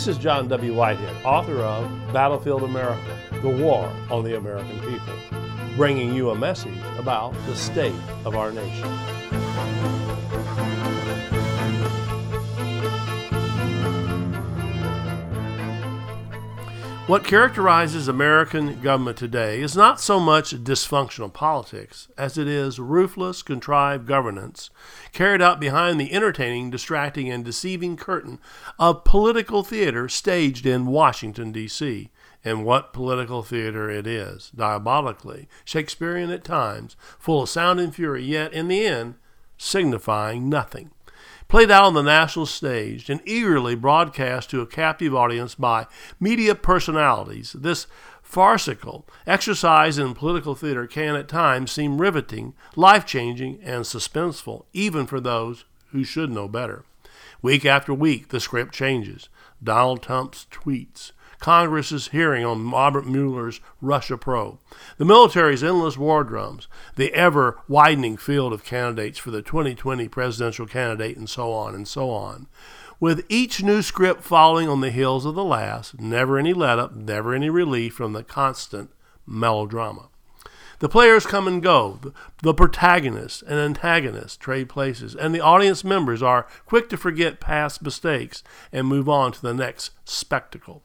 This is John W. Whitehead, author of Battlefield America The War on the American People, bringing you a message about the state of our nation. What characterizes American government today is not so much dysfunctional politics as it is ruthless, contrived governance carried out behind the entertaining, distracting, and deceiving curtain of political theater staged in Washington, D.C. And what political theater it is, diabolically, Shakespearean at times, full of sound and fury, yet in the end signifying nothing played out on the national stage and eagerly broadcast to a captive audience by media personalities. This farcical exercise in political theater can at times seem riveting, life changing, and suspenseful, even for those who should know better. Week after week, the script changes. Donald Trump's tweets, Congress's hearing on Robert Mueller's Russia probe, the military's endless war drums, the ever widening field of candidates for the 2020 presidential candidate, and so on and so on. With each new script following on the heels of the last, never any let up, never any relief from the constant melodrama. The players come and go. The protagonists and antagonists trade places, and the audience members are quick to forget past mistakes and move on to the next spectacle.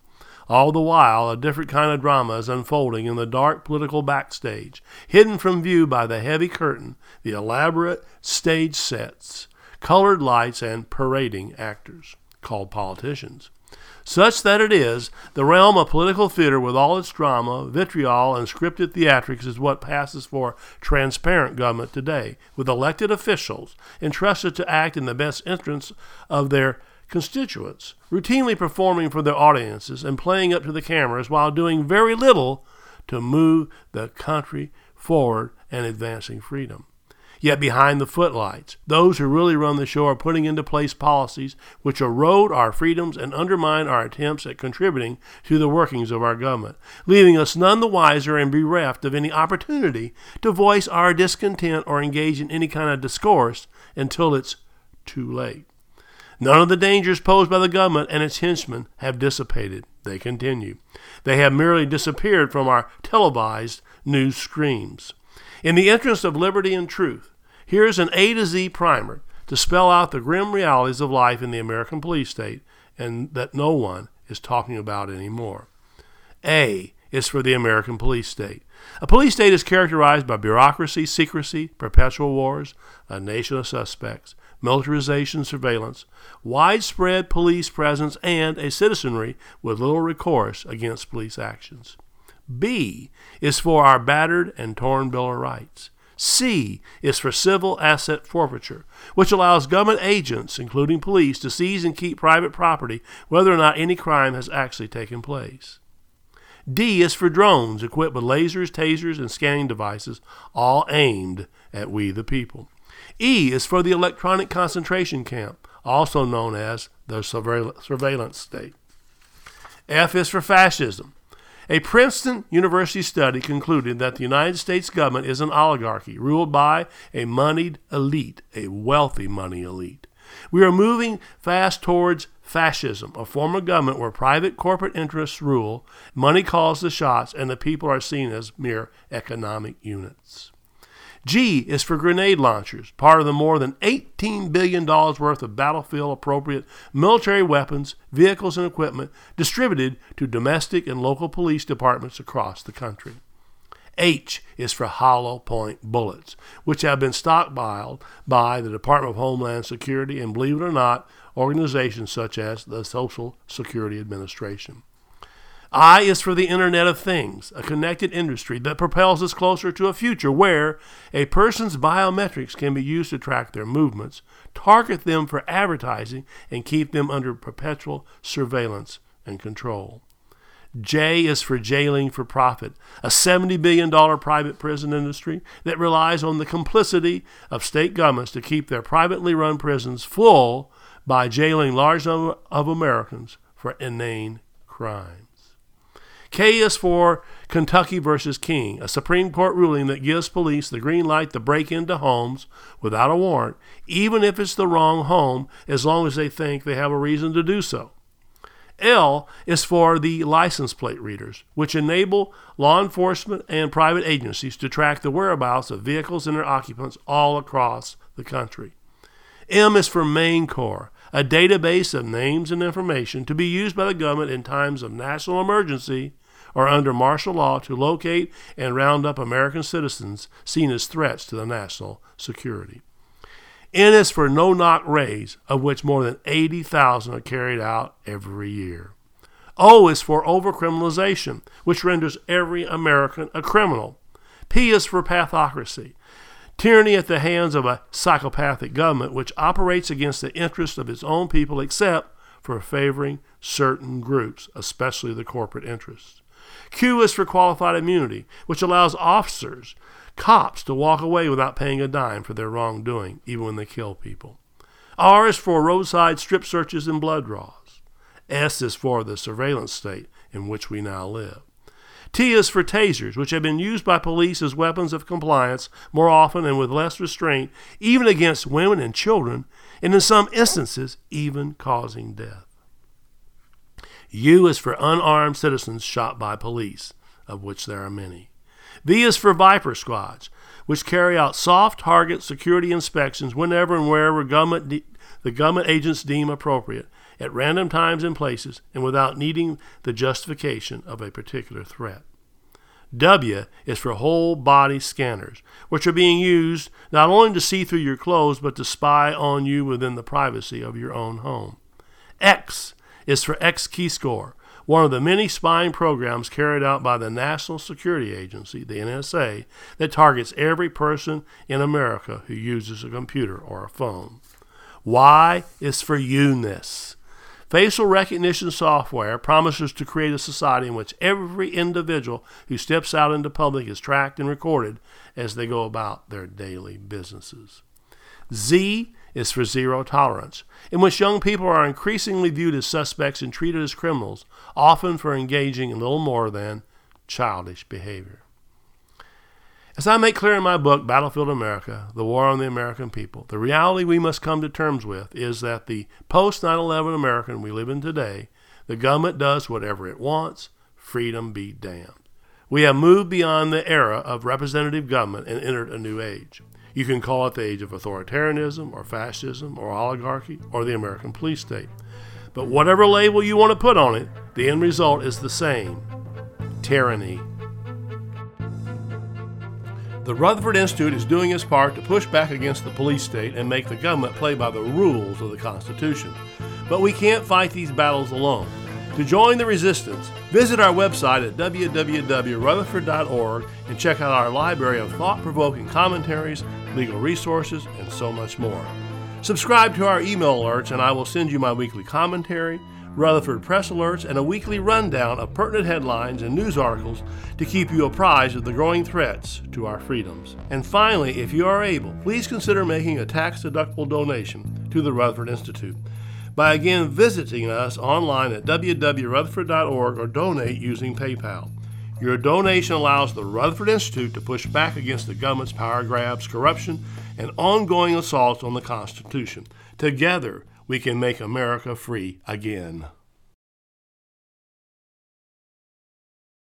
All the while, a different kind of drama is unfolding in the dark political backstage, hidden from view by the heavy curtain, the elaborate stage sets, colored lights, and parading actors, called politicians. Such that it is, the realm of political theater with all its drama, vitriol, and scripted theatrics is what passes for transparent government today, with elected officials entrusted to act in the best interests of their constituents, routinely performing for their audiences and playing up to the cameras while doing very little to move the country forward and advancing freedom. Yet behind the footlights, those who really run the show are putting into place policies which erode our freedoms and undermine our attempts at contributing to the workings of our government, leaving us none the wiser and bereft of any opportunity to voice our discontent or engage in any kind of discourse until it's too late. None of the dangers posed by the government and its henchmen have dissipated. They continue. They have merely disappeared from our televised news screens. In the interest of liberty and truth, here's an A to Z primer to spell out the grim realities of life in the American police state and that no one is talking about anymore. A is for the American police state. A police state is characterized by bureaucracy, secrecy, perpetual wars, a nation of suspects, militarization, surveillance, widespread police presence, and a citizenry with little recourse against police actions. B is for our battered and torn Bill of Rights. C is for civil asset forfeiture, which allows government agents, including police, to seize and keep private property whether or not any crime has actually taken place. D is for drones equipped with lasers, tasers, and scanning devices, all aimed at we the people. E is for the electronic concentration camp, also known as the surveillance state. F is for fascism. A Princeton University study concluded that the United States government is an oligarchy ruled by a moneyed elite, a wealthy money elite. We are moving fast towards fascism, a form of government where private corporate interests rule, money calls the shots, and the people are seen as mere economic units. G is for grenade launchers, part of the more than $18 billion worth of battlefield appropriate military weapons, vehicles, and equipment distributed to domestic and local police departments across the country. H is for hollow point bullets, which have been stockpiled by the Department of Homeland Security and, believe it or not, organizations such as the Social Security Administration. I is for the Internet of Things, a connected industry that propels us closer to a future where a person's biometrics can be used to track their movements, target them for advertising, and keep them under perpetual surveillance and control. J is for jailing for profit, a $70 billion private prison industry that relies on the complicity of state governments to keep their privately run prisons full by jailing large number of Americans for inane crime. K is for Kentucky versus King, a Supreme Court ruling that gives police the green light to break into homes without a warrant, even if it's the wrong home, as long as they think they have a reason to do so. L is for the license plate readers, which enable law enforcement and private agencies to track the whereabouts of vehicles and their occupants all across the country. M is for Main Core, a database of names and information to be used by the government in times of national emergency or under martial law to locate and round up American citizens seen as threats to the national security. N is for no knock raids, of which more than 80,000 are carried out every year. O is for overcriminalization, which renders every American a criminal. P is for pathocracy, tyranny at the hands of a psychopathic government which operates against the interests of its own people except for favoring certain groups, especially the corporate interests. Q is for qualified immunity, which allows officers cops to walk away without paying a dime for their wrongdoing, even when they kill people. R is for roadside strip searches and blood draws. S is for the surveillance state in which we now live. T is for tasers, which have been used by police as weapons of compliance more often and with less restraint, even against women and children, and in some instances, even causing death. U is for unarmed citizens shot by police, of which there are many. V is for VIPR squads, which carry out soft target security inspections whenever and wherever government de- the government agents deem appropriate, at random times and places, and without needing the justification of a particular threat. W is for whole body scanners, which are being used not only to see through your clothes, but to spy on you within the privacy of your own home. X is for X Keyscore, one of the many spying programs carried out by the National Security Agency, the NSA, that targets every person in America who uses a computer or a phone. Y is for UNIS. Facial recognition software promises to create a society in which every individual who steps out into public is tracked and recorded as they go about their daily businesses. Z is for zero tolerance, in which young people are increasingly viewed as suspects and treated as criminals, often for engaging in little more than childish behavior. As I make clear in my book, Battlefield America The War on the American People, the reality we must come to terms with is that the post 9 11 American we live in today, the government does whatever it wants, freedom be damned. We have moved beyond the era of representative government and entered a new age. You can call it the age of authoritarianism or fascism or oligarchy or the American police state. But whatever label you want to put on it, the end result is the same tyranny. The Rutherford Institute is doing its part to push back against the police state and make the government play by the rules of the Constitution. But we can't fight these battles alone. To join the resistance, visit our website at www.rutherford.org and check out our library of thought provoking commentaries, legal resources, and so much more. Subscribe to our email alerts, and I will send you my weekly commentary, Rutherford press alerts, and a weekly rundown of pertinent headlines and news articles to keep you apprised of the growing threats to our freedoms. And finally, if you are able, please consider making a tax deductible donation to the Rutherford Institute by again visiting us online at www.rutherford.org or donate using PayPal. Your donation allows the Rutherford Institute to push back against the government's power grabs, corruption, and ongoing assaults on the Constitution. Together, we can make America free again.